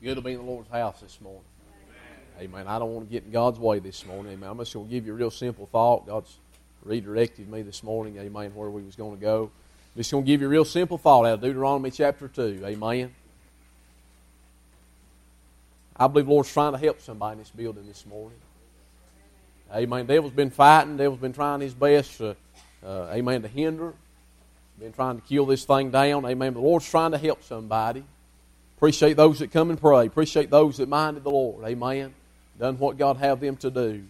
Good to be in the Lord's house this morning. Amen. I don't want to get in God's way this morning. Amen. I'm just going to give you a real simple thought. God's redirected me this morning. Amen. Where we was going to go. I'm just going to give you a real simple thought out of Deuteronomy chapter 2. Amen. I believe the Lord's trying to help somebody in this building this morning. Amen. The devil's been fighting. The devil's been trying his best uh, amen, to hinder. Been trying to kill this thing down. Amen. The Lord's trying to help somebody. Appreciate those that come and pray. Appreciate those that minded the Lord. Amen. Done what God have them to do.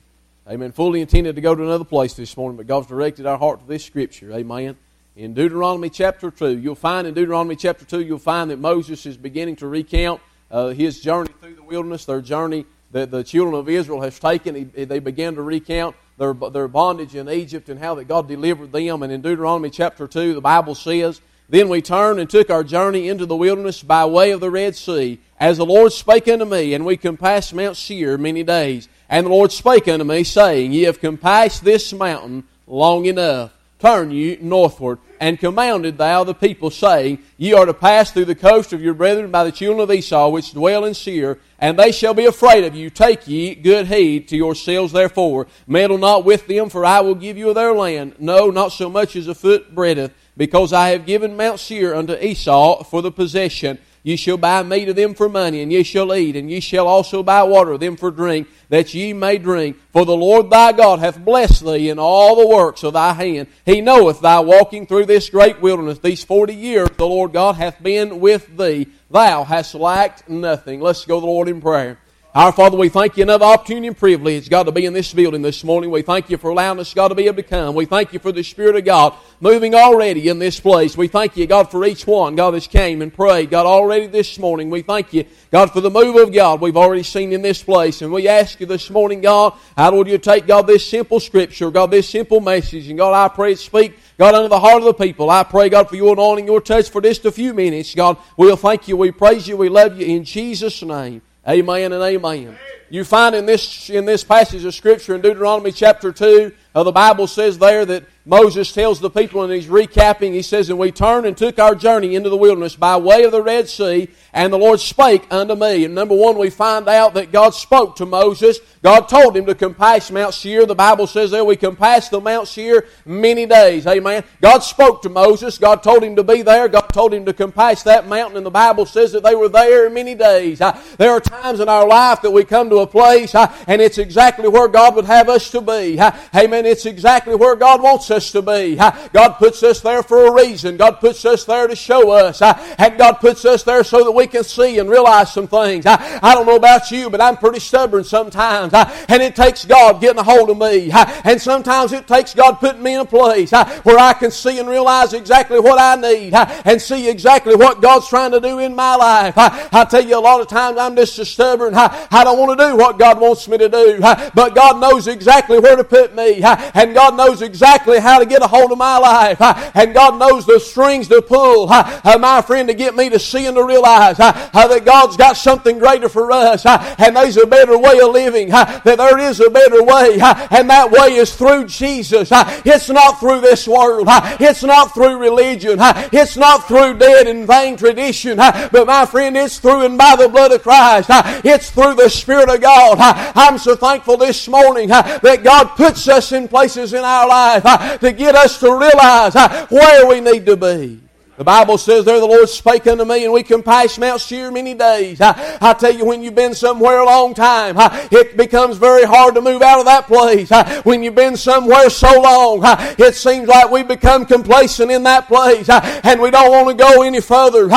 Amen. Fully intended to go to another place this morning, but God's directed our heart to this scripture. Amen. In Deuteronomy chapter 2, you'll find in Deuteronomy chapter 2, you'll find that Moses is beginning to recount uh, his journey through the wilderness, their journey that the children of Israel has taken. He, they began to recount their, their bondage in Egypt and how that God delivered them. And in Deuteronomy chapter 2, the Bible says, Then we turned and took our journey into the wilderness by way of the Red Sea, as the Lord spake unto me, and we compassed Mount Seir many days. And the Lord spake unto me, saying, Ye have compassed this mountain long enough. Turn you northward and commanded thou the people, saying, Ye are to pass through the coast of your brethren by the children of Esau, which dwell in Seir, and they shall be afraid of you. Take ye good heed to yourselves, therefore. Meddle not with them, for I will give you their land. No, not so much as a foot breadth, because I have given Mount Seir unto Esau for the possession. Ye shall buy meat of them for money, and ye shall eat, and ye shall also buy water of them for drink, that ye may drink. For the Lord thy God hath blessed thee in all the works of thy hand. He knoweth thy walking through this great wilderness. These forty years the Lord God hath been with thee. Thou hast lacked nothing. Let's go to the Lord in prayer. Our Father, we thank you another opportunity and privilege, God, to be in this building this morning. We thank you for allowing us, God, to be able to come. We thank you for the Spirit of God moving already in this place. We thank you, God, for each one, God, that's came and prayed, God, already this morning. We thank you, God, for the move of God we've already seen in this place. And we ask you this morning, God, how would you take, God, this simple scripture, God, this simple message, and God, I pray it speak God, under the heart of the people, I pray, God, for your anointing, your touch for just a few minutes. God, we'll thank you, we praise you, we love you in Jesus' name. Amen and amen. You find in this, in this passage of Scripture in Deuteronomy chapter 2, uh, the Bible says there that Moses tells the people, and he's recapping, he says, And we turned and took our journey into the wilderness by way of the Red Sea, and the Lord spake unto me. And number one, we find out that God spoke to Moses. God told him to compass Mount Seir. The Bible says there we compassed the Mount Seir many days. Amen. God spoke to Moses. God told him to be there. God told him to compass that mountain, and the Bible says that they were there many days. Uh, there are times in our life that we come to a place, uh, and it's exactly where God would have us to be. Uh, amen. It's exactly where God wants us us to be. God puts us there for a reason. God puts us there to show us. And God puts us there so that we can see and realize some things. I don't know about you, but I'm pretty stubborn sometimes. And it takes God getting a hold of me. And sometimes it takes God putting me in a place where I can see and realize exactly what I need and see exactly what God's trying to do in my life. I tell you, a lot of times I'm just so stubborn. I don't want to do what God wants me to do. But God knows exactly where to put me. And God knows exactly how to get a hold of my life. And God knows the strings to pull, my friend, to get me to see and to realize that God's got something greater for us. And there's a better way of living. That there is a better way. And that way is through Jesus. It's not through this world. It's not through religion. It's not through dead and vain tradition. But my friend, it's through and by the blood of Christ. It's through the Spirit of God. I'm so thankful this morning that God puts us in places in our life to get us to realize where we need to be. The Bible says there the Lord spake unto me and we can pass Mount Seir many days. I, I, tell you, when you've been somewhere a long time, it becomes very hard to move out of that place. When you've been somewhere so long, it seems like we become complacent in that place and we don't want to go any further.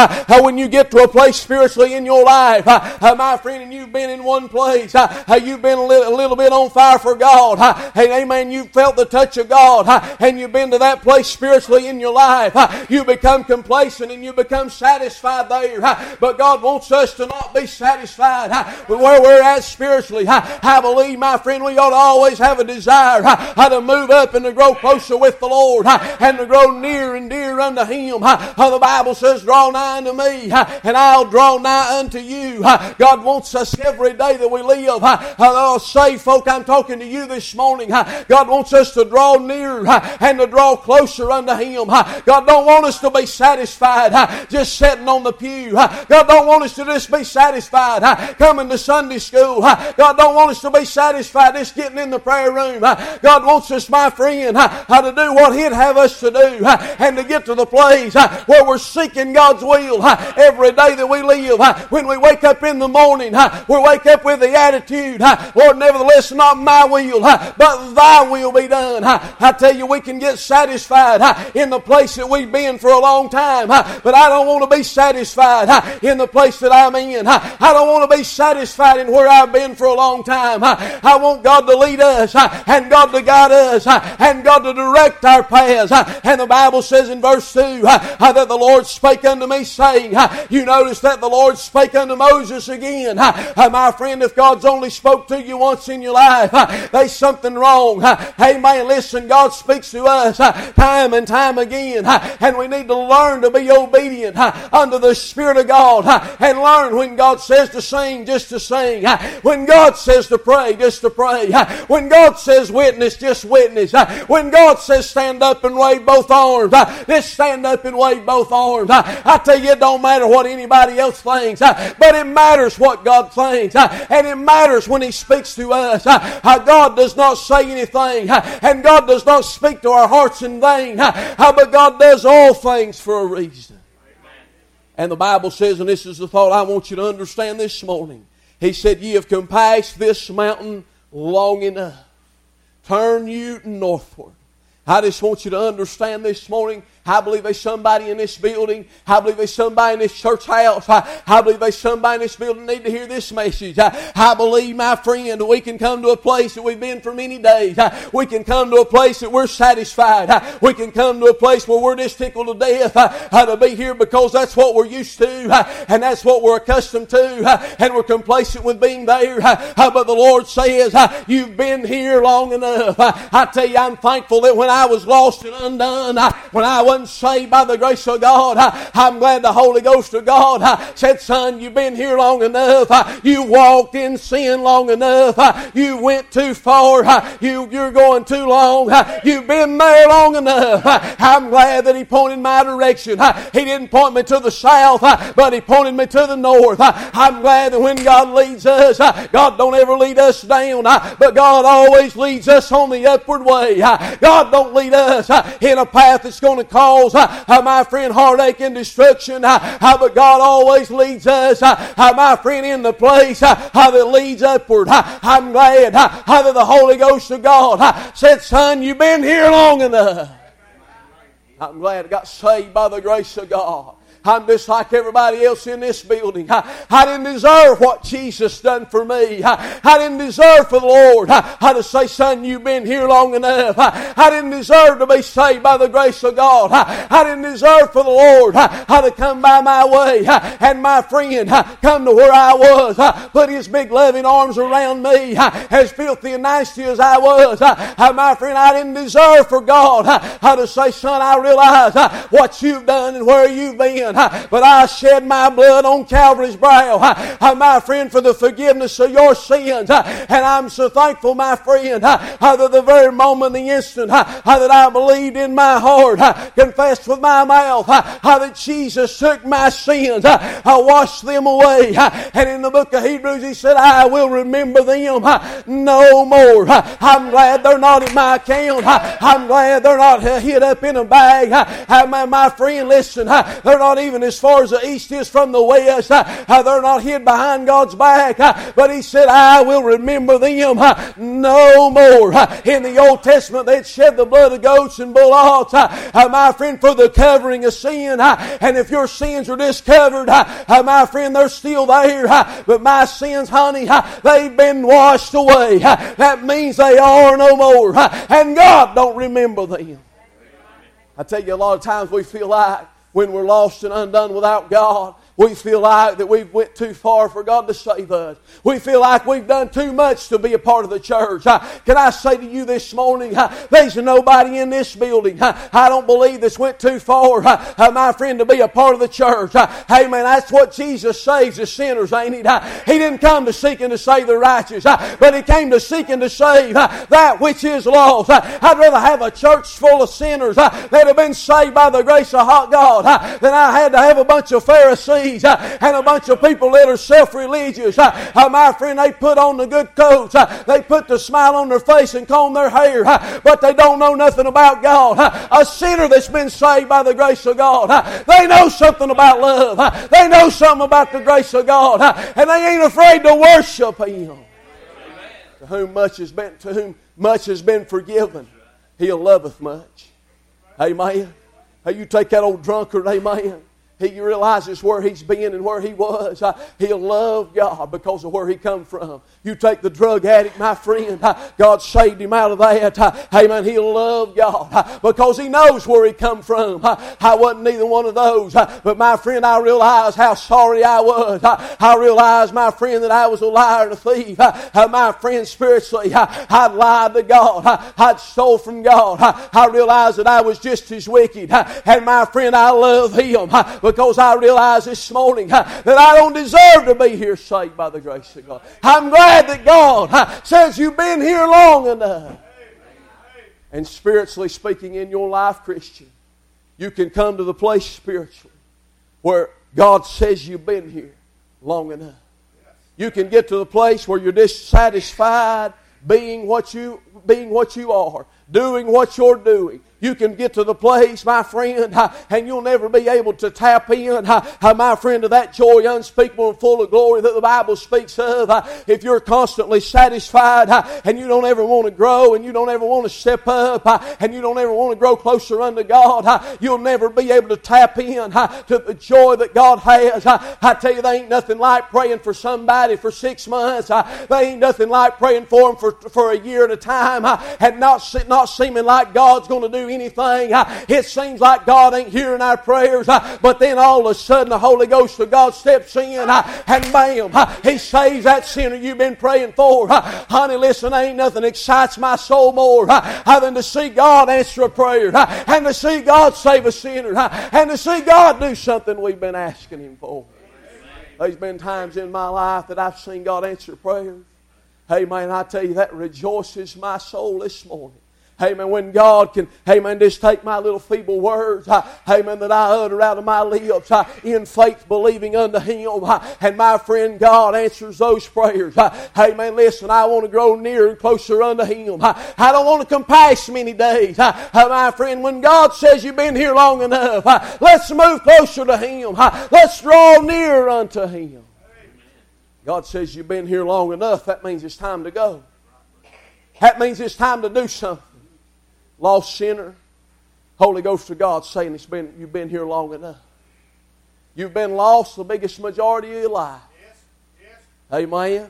When you get to a place spiritually in your life, my friend, and you've been in one place, you've been a little, a little bit on fire for God. And amen, you've felt the touch of God and you've been to that place spiritually in your life. You become complacent and you become satisfied there. But God wants us to not be satisfied with where we're at spiritually. I believe, my friend, we ought to always have a desire to move up and to grow closer with the Lord and to grow near and dear unto Him. The Bible says, Draw nigh unto me, and I'll draw nigh unto you. God wants us every day that we live. Oh, say, folk, I'm talking to you this morning. God wants us to draw near and to draw closer unto Him. God don't want us to be satisfied just sitting on the pew. God don't want us to just be satisfied coming to Sunday school. God don't want us to be satisfied just getting in the prayer room. God wants us, my friend, how to do what He'd have us to do and to get to the place where we're seeking God's will every day that we live. When we wake up in the morning, we wake up with the attitude, Lord, nevertheless, not my will, but thy will be done. I tell you, we can get satisfied in the place that we've been for a long time, but I don't want to be satisfied in the place that I'm in. I don't want to be satisfied in where I've been for a long time. I want God to lead us and God to guide us and God to direct our paths. And the Bible says in verse 2 uh, that the Lord spake unto me, saying, You notice that the Lord spake unto Moses again. Uh, my friend, if God's only spoke to you once in your life, there's something wrong. Amen. Listen, God speaks to us time and time again, and we need to learn to be obedient unto the Spirit of God and learn when God says to sing, just to sing. When God says to pray, just to pray. When God says witness, just witness. When God says stand up and wave both arms, just stand up and wave both arms. I tell you, it don't matter what anybody else thinks, but it matters what God thinks. And it matters when He speaks to us. God does not say anything, and God does not speak to our hearts in vain, but God does all things for a reason. And the Bible says, and this is the thought I want you to understand this morning. He said, Ye have compassed this mountain long enough. Turn you northward. I just want you to understand this morning I believe there's somebody in this building. I believe there's somebody in this church house. I, I believe there's somebody in this building need to hear this message. I, I believe, my friend, we can come to a place that we've been for many days. I, we can come to a place that we're satisfied. I, we can come to a place where we're just tickled to death I, to be here because that's what we're used to and that's what we're accustomed to and we're complacent with being there. But the Lord says, you've been here long enough. I, tell you, I'm thankful that when I was lost and undone, when I wasn't saved by the grace of God. I'm glad the Holy Ghost of God said, Son, you've been here long enough. You walked in sin long enough. You went too far. You, you're going too long. You've been there long enough. I'm glad that He pointed my direction. He didn't point me to the south, but He pointed me to the north. I'm glad that when God leads us, God don't ever lead us down, but God always leads us on the upward way. God don't lead us in a path that's going to cause, Uh, my friend, heartache and destruction. Uh, how but God always leads us, uh, how my friend, in the place how that leads upward. I'm glad that the Holy Ghost of God said, Son, you've been here long enough. I'm glad I got saved by the grace of God. I'm just like everybody else in this building. I, I didn't deserve what Jesus done for me. I, I didn't deserve for the Lord I, I to say, son, you've been here long enough. I, I didn't deserve to be saved by the grace of God. I, I didn't deserve for the Lord I, I to come by my way and my friend come to where I was. Put his big loving arms around me as filthy and nasty as I was. My friend, I didn't deserve for God I, to say, son, I realize what you've done and where you've been but I shed my blood on Calvary's brow, my friend, for the forgiveness of your sins. And I'm so thankful, my friend, that the very moment, the instant that I believed in my heart, confessed with my mouth that Jesus took my sins, I washed them away. And in the book of Hebrews, he said, I will remember them no more. I'm glad they're not in my account. I'm glad they're not hid up in a bag. My friend, listen, they're not even as far as the east is from the west. They're not hid behind God's back. But He said, I will remember them no more. In the Old Testament, they'd shed the blood of goats and bullocks, my friend, for the covering of sin. And if your sins are discovered, my friend, they're still there. But my sins, honey, they've been washed away. That means they are no more. And God don't remember them. I tell you, a lot of times we feel like when we're lost and undone without God, We feel like that we've went too far for God to save us. We feel like we've done too much to be a part of the church. Can I say to you this morning, there's nobody in this building. I don't believe this went too far, uh, my friend, to be a part of the church. Hey man, that's what Jesus saves the sinners, ain't he? He didn't come to seek and to save the righteous, but he came to seek and to save that which is lost. I'd rather have a church full of sinners that have been saved by the grace of hot God than I had to have a bunch of Pharisees Uh, and a bunch of people that are self-religious. Uh, uh, my friend, they put on the good coats. They put the smile on their face and comb their hair, but they don't know nothing about God. A sinner that's been saved by the grace of God. They know something about love. They know something about the grace of God. And they ain't afraid to worship Him. To whom much has been to whom much has been forgiven, He loveth much. Amen. Hey, you take that old drunkard, amen he realizes where he's been and where he was. Uh, he'll love God because of where he come from. You take the drug addict, my friend. Uh, God saved him out of that. Uh, amen. He'll love God uh, because he knows where he come from. Uh, I wasn't neither one of those. Uh, but my friend, I realized how sorry I was. I realized, my friend, that I was a liar and a thief. My friend, spiritually, I'd lied to God. I'd stole from God. I realized that I was just as wicked. And my friend, I love him because I realize this morning that I don't deserve to be here saved by the grace of God. I'm glad that God says you've been here long enough. And spiritually speaking, in your life, Christian, you can come to the place spiritually where God says you've been here long enough. You can get to the place where you're dissatisfied being what you being what you are, doing what you're doing, you can get to the place, my friend, and you'll never be able to tap in, my friend, to that joy unspeakable and full of glory that the Bible speaks of. If you're constantly satisfied and you don't ever want to grow and you don't ever want to step up and you don't ever want to grow closer unto God, you'll never be able to tap in to the joy that God has. I tell you, there ain't nothing like praying for somebody for six months. There ain't nothing like praying for them for, for a year at a time Uh, and not, not seeming like God's going to do anything. Uh, it seems like God ain't hearing our prayers, uh, but then all of a sudden the Holy Ghost of God steps in and bam, He saves that sinner you've been praying for. Honey, listen, ain't nothing excites my soul more than to see God answer a prayer and to see God save a sinner and to see God do something we've been asking Him for. There's been times in my life that I've seen God answer prayers. Hey, man, I tell you, that rejoices my soul this morning. Amen. When God can, amen, just take my little feeble words, ah, amen, that I utter out of my lips ah, in faith believing unto Him. Ah, and my friend God answers those prayers. Amen. Listen, I want to grow nearer and closer unto Him. I don't want to compass many days. My friend, when God says you've been here long enough, let's move closer to Him. Let's draw nearer unto Him. God says you've been here long enough. That means it's time to go. That means it's time to do something lost sinner, Holy Ghost of God saying it's been, you've been here long enough. You've been lost the biggest majority of your life. Yes. Yes. Amen.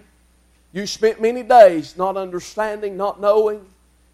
You spent many days not understanding, not knowing.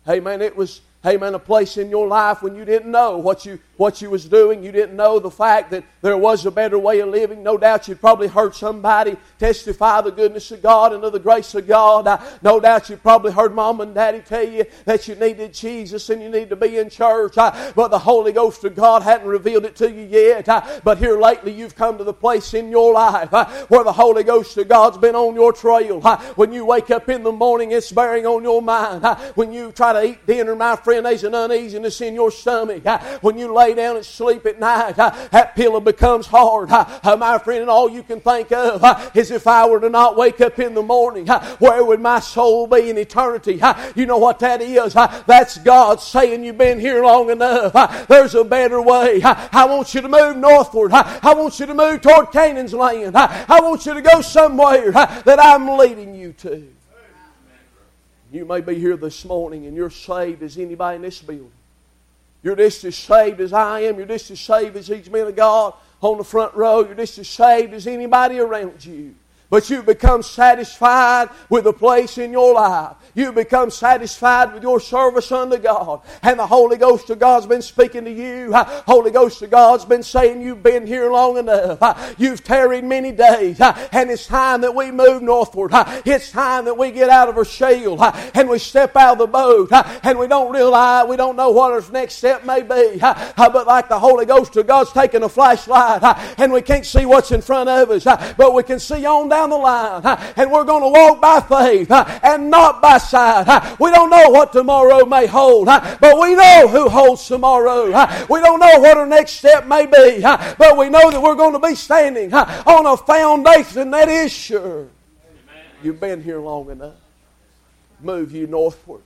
Amen. It was amen, a place in your life when you didn't know what you, what you was doing. You didn't know the fact that there was a better way of living. No doubt you'd probably heard somebody testify the goodness of God and of the grace of God. No doubt you probably heard mom and daddy tell you that you needed Jesus and you need to be in church. But the Holy Ghost of God hadn't revealed it to you yet. But here lately you've come to the place in your life where the Holy Ghost of God's been on your trail. When you wake up in the morning, it's bearing on your mind. When you try to eat dinner, my friend, there's an uneasiness in your stomach. When you lay down and sleep at night, that pillow becomes hard. My friend, and all you can think of is if I were to not wake up in the morning, where would my soul be in eternity? You know what that is? That's God saying you've been here long enough. There's a better way. I want you to move northward. I want you to move toward Canaan's land. I want you to go somewhere that I'm leading you to. You may be here this morning and you're saved as anybody in this building. You're just as saved as I am. You're just as saved as each men of God on the front row. You're just as saved as anybody around you. But you become satisfied with the place in your life. You become satisfied with your service unto God. And the Holy Ghost of God's been speaking to you. Holy Ghost of God's been saying you've been here long enough. You've tarried many days. And it's time that we move northward. It's time that we get out of our shell and we step out of the boat and we don't realize, we don't know what our next step may be. But like the Holy Ghost of God's taking a flashlight and we can't see what's in front of us, but we can see on down the line and we're going to walk by faith and not by sight. We don't know what tomorrow may hold, but we know who holds tomorrow. We don't know what our next step may be, but we know that we're going to be standing on a foundation that is sure. You've been here long enough. Move you northward.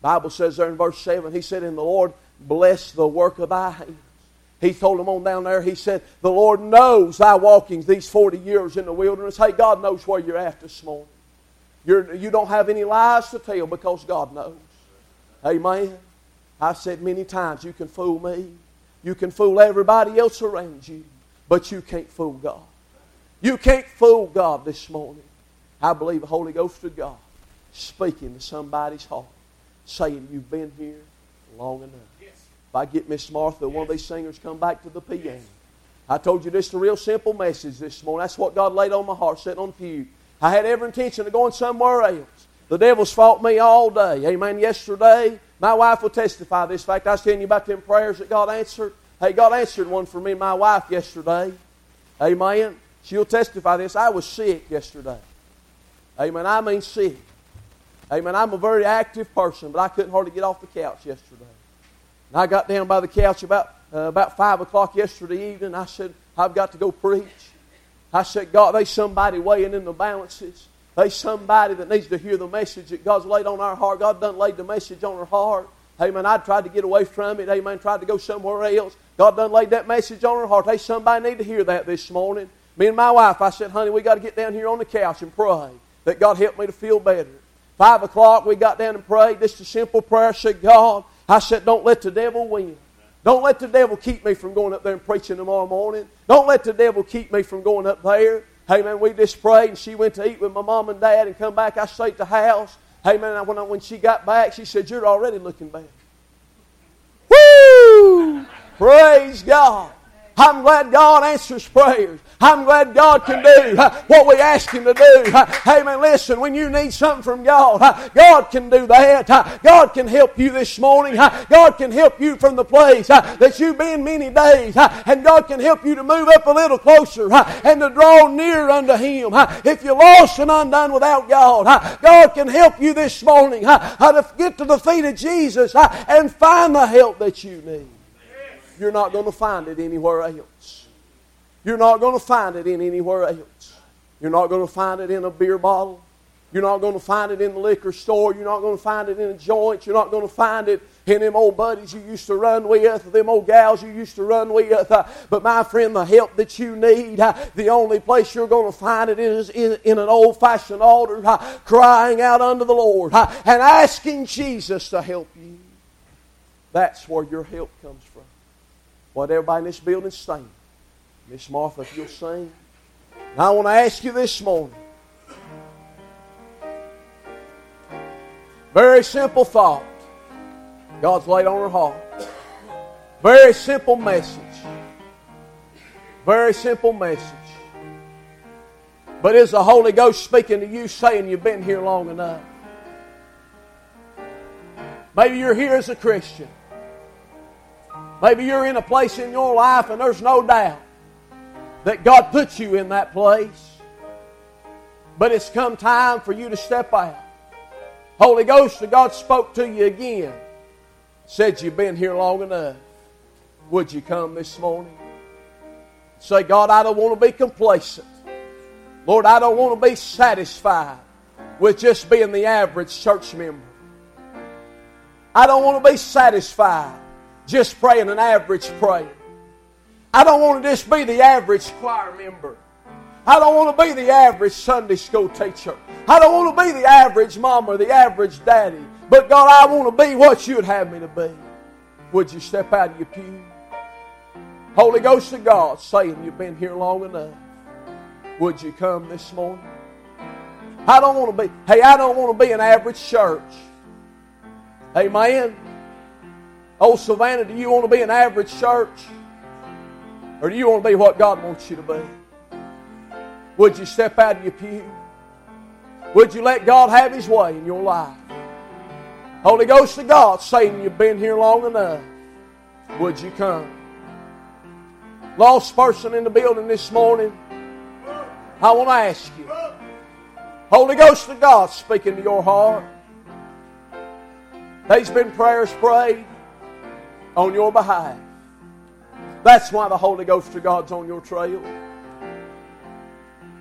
Bible says there in verse 7, he said, In the Lord bless the work of thy hands. He told them on down there, he said, The Lord knows thy walkings these 40 years in the wilderness. Hey, God knows where you're at this morning. You're, you don't have any lies to tell because God knows. Amen. I've said many times, you can fool me. You can fool everybody else around you, but you can't fool God. You can't fool God this morning. I believe the Holy Ghost of God speaking to somebody's heart, saying, You've been here long enough. If I get Miss Martha, one of these singers, come back to the piano. I told you this is a real simple message this morning. That's what God laid on my heart, sitting on the pew. I had every intention of going somewhere else. The devil's fought me all day. Amen. Yesterday, my wife will testify this fact. I was telling you about them prayers that God answered. Hey, God answered one for me and my wife yesterday. Amen. She'll testify this. I was sick yesterday. Amen. I mean sick. Amen. I'm a very active person, but I couldn't hardly get off the couch yesterday. And I got down by the couch about, uh, about 5 o'clock yesterday evening. I said, I've got to go preach. I said, God, there's somebody weighing in the balances. There's somebody that needs to hear the message that God's laid on our heart. God done laid the message on our heart. Amen. I tried to get away from it. Amen. Tried to go somewhere else. God done laid that message on our heart. Hey, somebody need to hear that this morning. Me and my wife, I said, honey, we got to get down here on the couch and pray that God help me to feel better. Five o'clock, we got down and prayed. Just a simple prayer. I said, God, I said, don't let the devil win. Don't let the devil keep me from going up there and preaching tomorrow morning. Don't let the devil keep me from going up there. Hey, man, we just prayed, and she went to eat with my mom and dad and come back. I stayed at the house. Hey, man, when, I, when she got back, she said, You're already looking bad. Woo! Praise God. I'm glad God answers prayers. I'm glad God can do uh, what we ask Him to do. Uh, hey, man, listen, when you need something from God, uh, God can do that. God can help you this morning. God can help you from the place that you've been many days. And God can help you to move up a little closer and to draw near unto Him. If you're lost and undone without God, God can help you this morning to get to the feet of Jesus and find the help that you need. You're not going to find it anywhere else. You're not going to find it in anywhere else. You're not going to find it in a beer bottle. You're not going to find it in the liquor store. You're not going to find it in a joint. You're not going to find it in them old buddies you used to run with, them old gals you used to run with. Uh, but my friend, the help that you need, uh, the only place you're going to find it is in, in an old fashioned altar, uh, crying out unto the Lord uh, and asking Jesus to help you. That's where your help comes from. What everybody in this building sing. Miss Martha, if you'll sing. And I want to ask you this morning. Very simple thought. God's laid on her heart. Very simple message. Very simple message. But is the Holy Ghost speaking to you saying you've been here long enough? Maybe you're here as a Christian. Maybe you're in a place in your life and there's no doubt that God put you in that place. But it's come time for you to step out. Holy Ghost God spoke to you again. Said you've been here long enough. Would you come this morning? Say, God, I don't want to be complacent. Lord, I don't want to be satisfied with just being the average church member. I don't want to be satisfied just praying an average prayer. I don't want to just be the average choir member. I don't want to be the average Sunday school teacher. I don't want to be the average mom or the average daddy. But God, I want to be what you'd have me to be. Would you step out of your pew? Holy Ghost of God saying you've been here long enough. Would you come this morning? I don't want to be, hey, I don't want to be an average church. Amen. Oh, Savannah, do you want to be an average church? Or do you want to be what God wants you to be? Would you step out of your pew? Would you let God have His way in your life? Holy Ghost of God, saying you've been here long enough. Would you come? Lost person in the building this morning, I want to ask you. Holy Ghost of God speaking to your heart. There's been prayers prayed on your behalf. That's why the Holy Ghost of God's on your trail.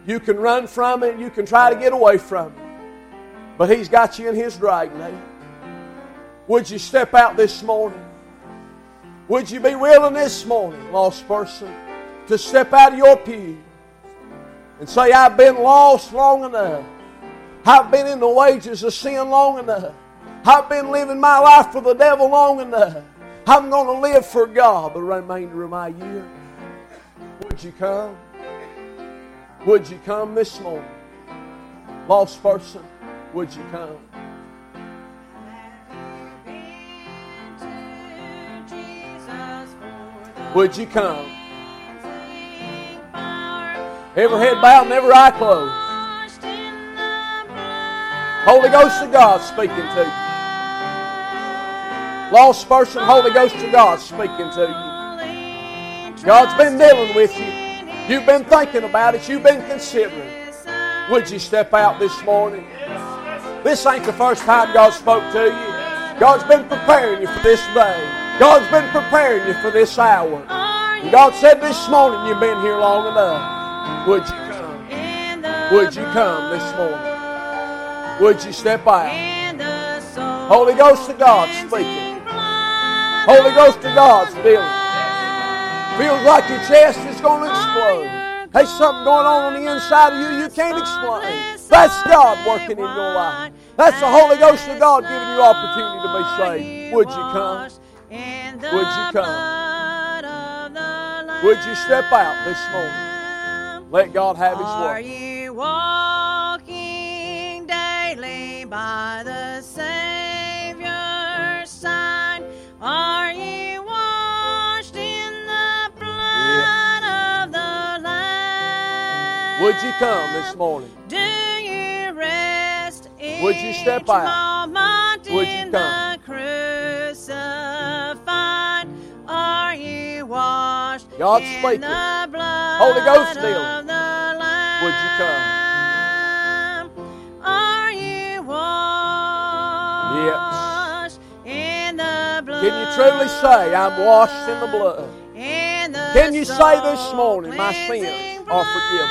You can run from it, you can try to get away from it, but He's got you in His dragnet. Would you step out this morning? Would you be willing this morning, lost person, to step out of your pew and say, I've been lost long enough. I've been in the wages of sin long enough. I've been living my life for the devil long enough. I'm going to live for God the remainder of my year. Would you come? Would you come this morning? Lost person, would you come? Would you come? Every head bowed and every eye closed. Holy Ghost of God speaking to you. Lost person, Holy Ghost of God speaking to you. God's been dealing with you. You've been thinking about it. You've been considering. Would you step out this morning? This ain't the first time God spoke to you. God's been preparing you for this day. God's been preparing you for this hour. And God said this morning you've been here long enough. Would you come? Would you come this morning? Would you step out? Holy Ghost of God speaking. Holy Ghost of God's dealing. Feels like your chest is going to explode. There's something going on on the inside of you you can't explain. That's God working in your life. That's the Holy Ghost of God giving you opportunity to be saved. Would you come? Would you come? Would you step out this morning? Let God have His way. Would you come this morning? Do you rest Would you step out? Would you come? the crucified? Are you washed God's in speaking. the blood Holy Ghost dealing. of the Lamb? Would you come? Are you washed in the blood? Can you truly say, I'm washed in the blood? In the Can you say this morning, my sins are forgiven?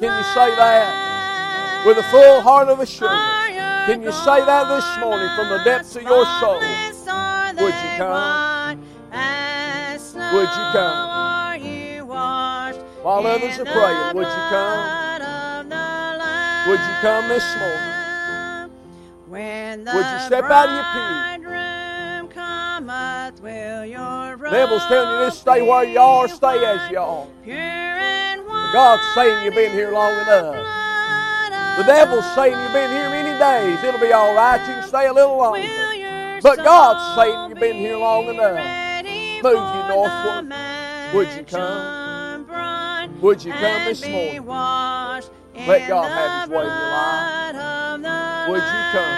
Blood of the Can you say that with a full heart of assurance? Can you say that this morning from the depths of your soul? Would you come? white as snow? Would you come? Are you washed While others are praying, would you come? blood of the Lamb? Would you come this morning? When the Would you step out of your pew? cometh, will your Devil's telling you this, stay where you are, stay as you are. God's saying you've been here long enough. The devil's saying you've been here many days. It'll be all right. You can stay a little longer. But God's saying you've been here long enough. Move you northward. Would you come? Would you come this morning? Let God have His way in your life. Would you come?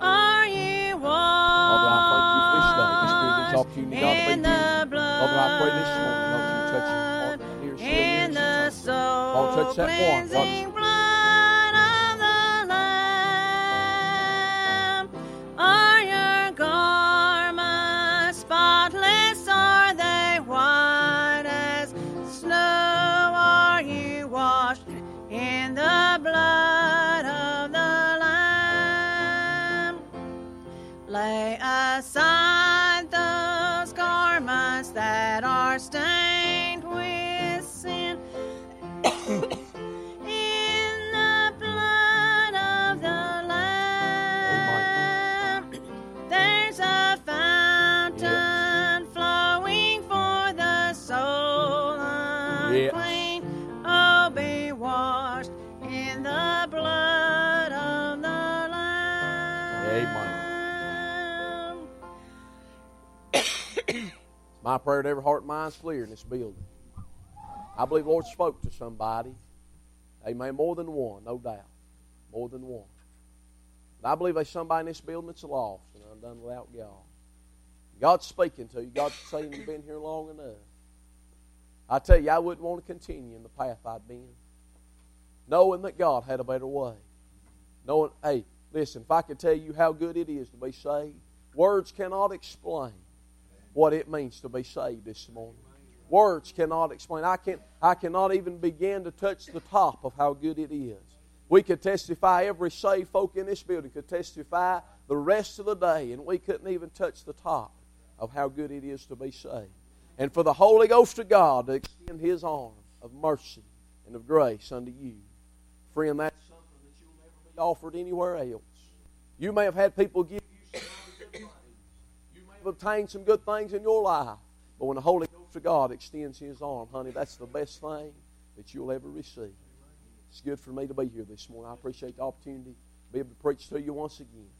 Are you Father, I thank you for this day. This spirit, be in here. the blood Father, I pray this morning, Lord, you touch your heart, ears, in ears, the soul Lord, touch that one. That every heart and mind's clear in this building. I believe Lord spoke to somebody. Amen. More than one, no doubt. More than one. But I believe there's somebody in this building that's lost and undone without God. God's speaking to you. God's saying you've been here long enough. I tell you, I wouldn't want to continue in the path I've been. Knowing that God had a better way. Knowing, hey, listen, if I could tell you how good it is to be saved, words cannot explain what it means to be saved this morning. Words cannot explain. I, can, I cannot even begin to touch the top of how good it is. We could testify, every saved folk in this building could testify the rest of the day, and we couldn't even touch the top of how good it is to be saved. And for the Holy Ghost of God to extend His arm of mercy and of grace unto you. Friend, that's something that you'll never be offered anywhere else. You may have had people give you some good things. You may have obtained some good things in your life. But when the Holy Ghost of God extends His arm, honey, that's the best thing that you'll ever receive. It's good for me to be here this morning. I appreciate the opportunity to be able to preach to you once again.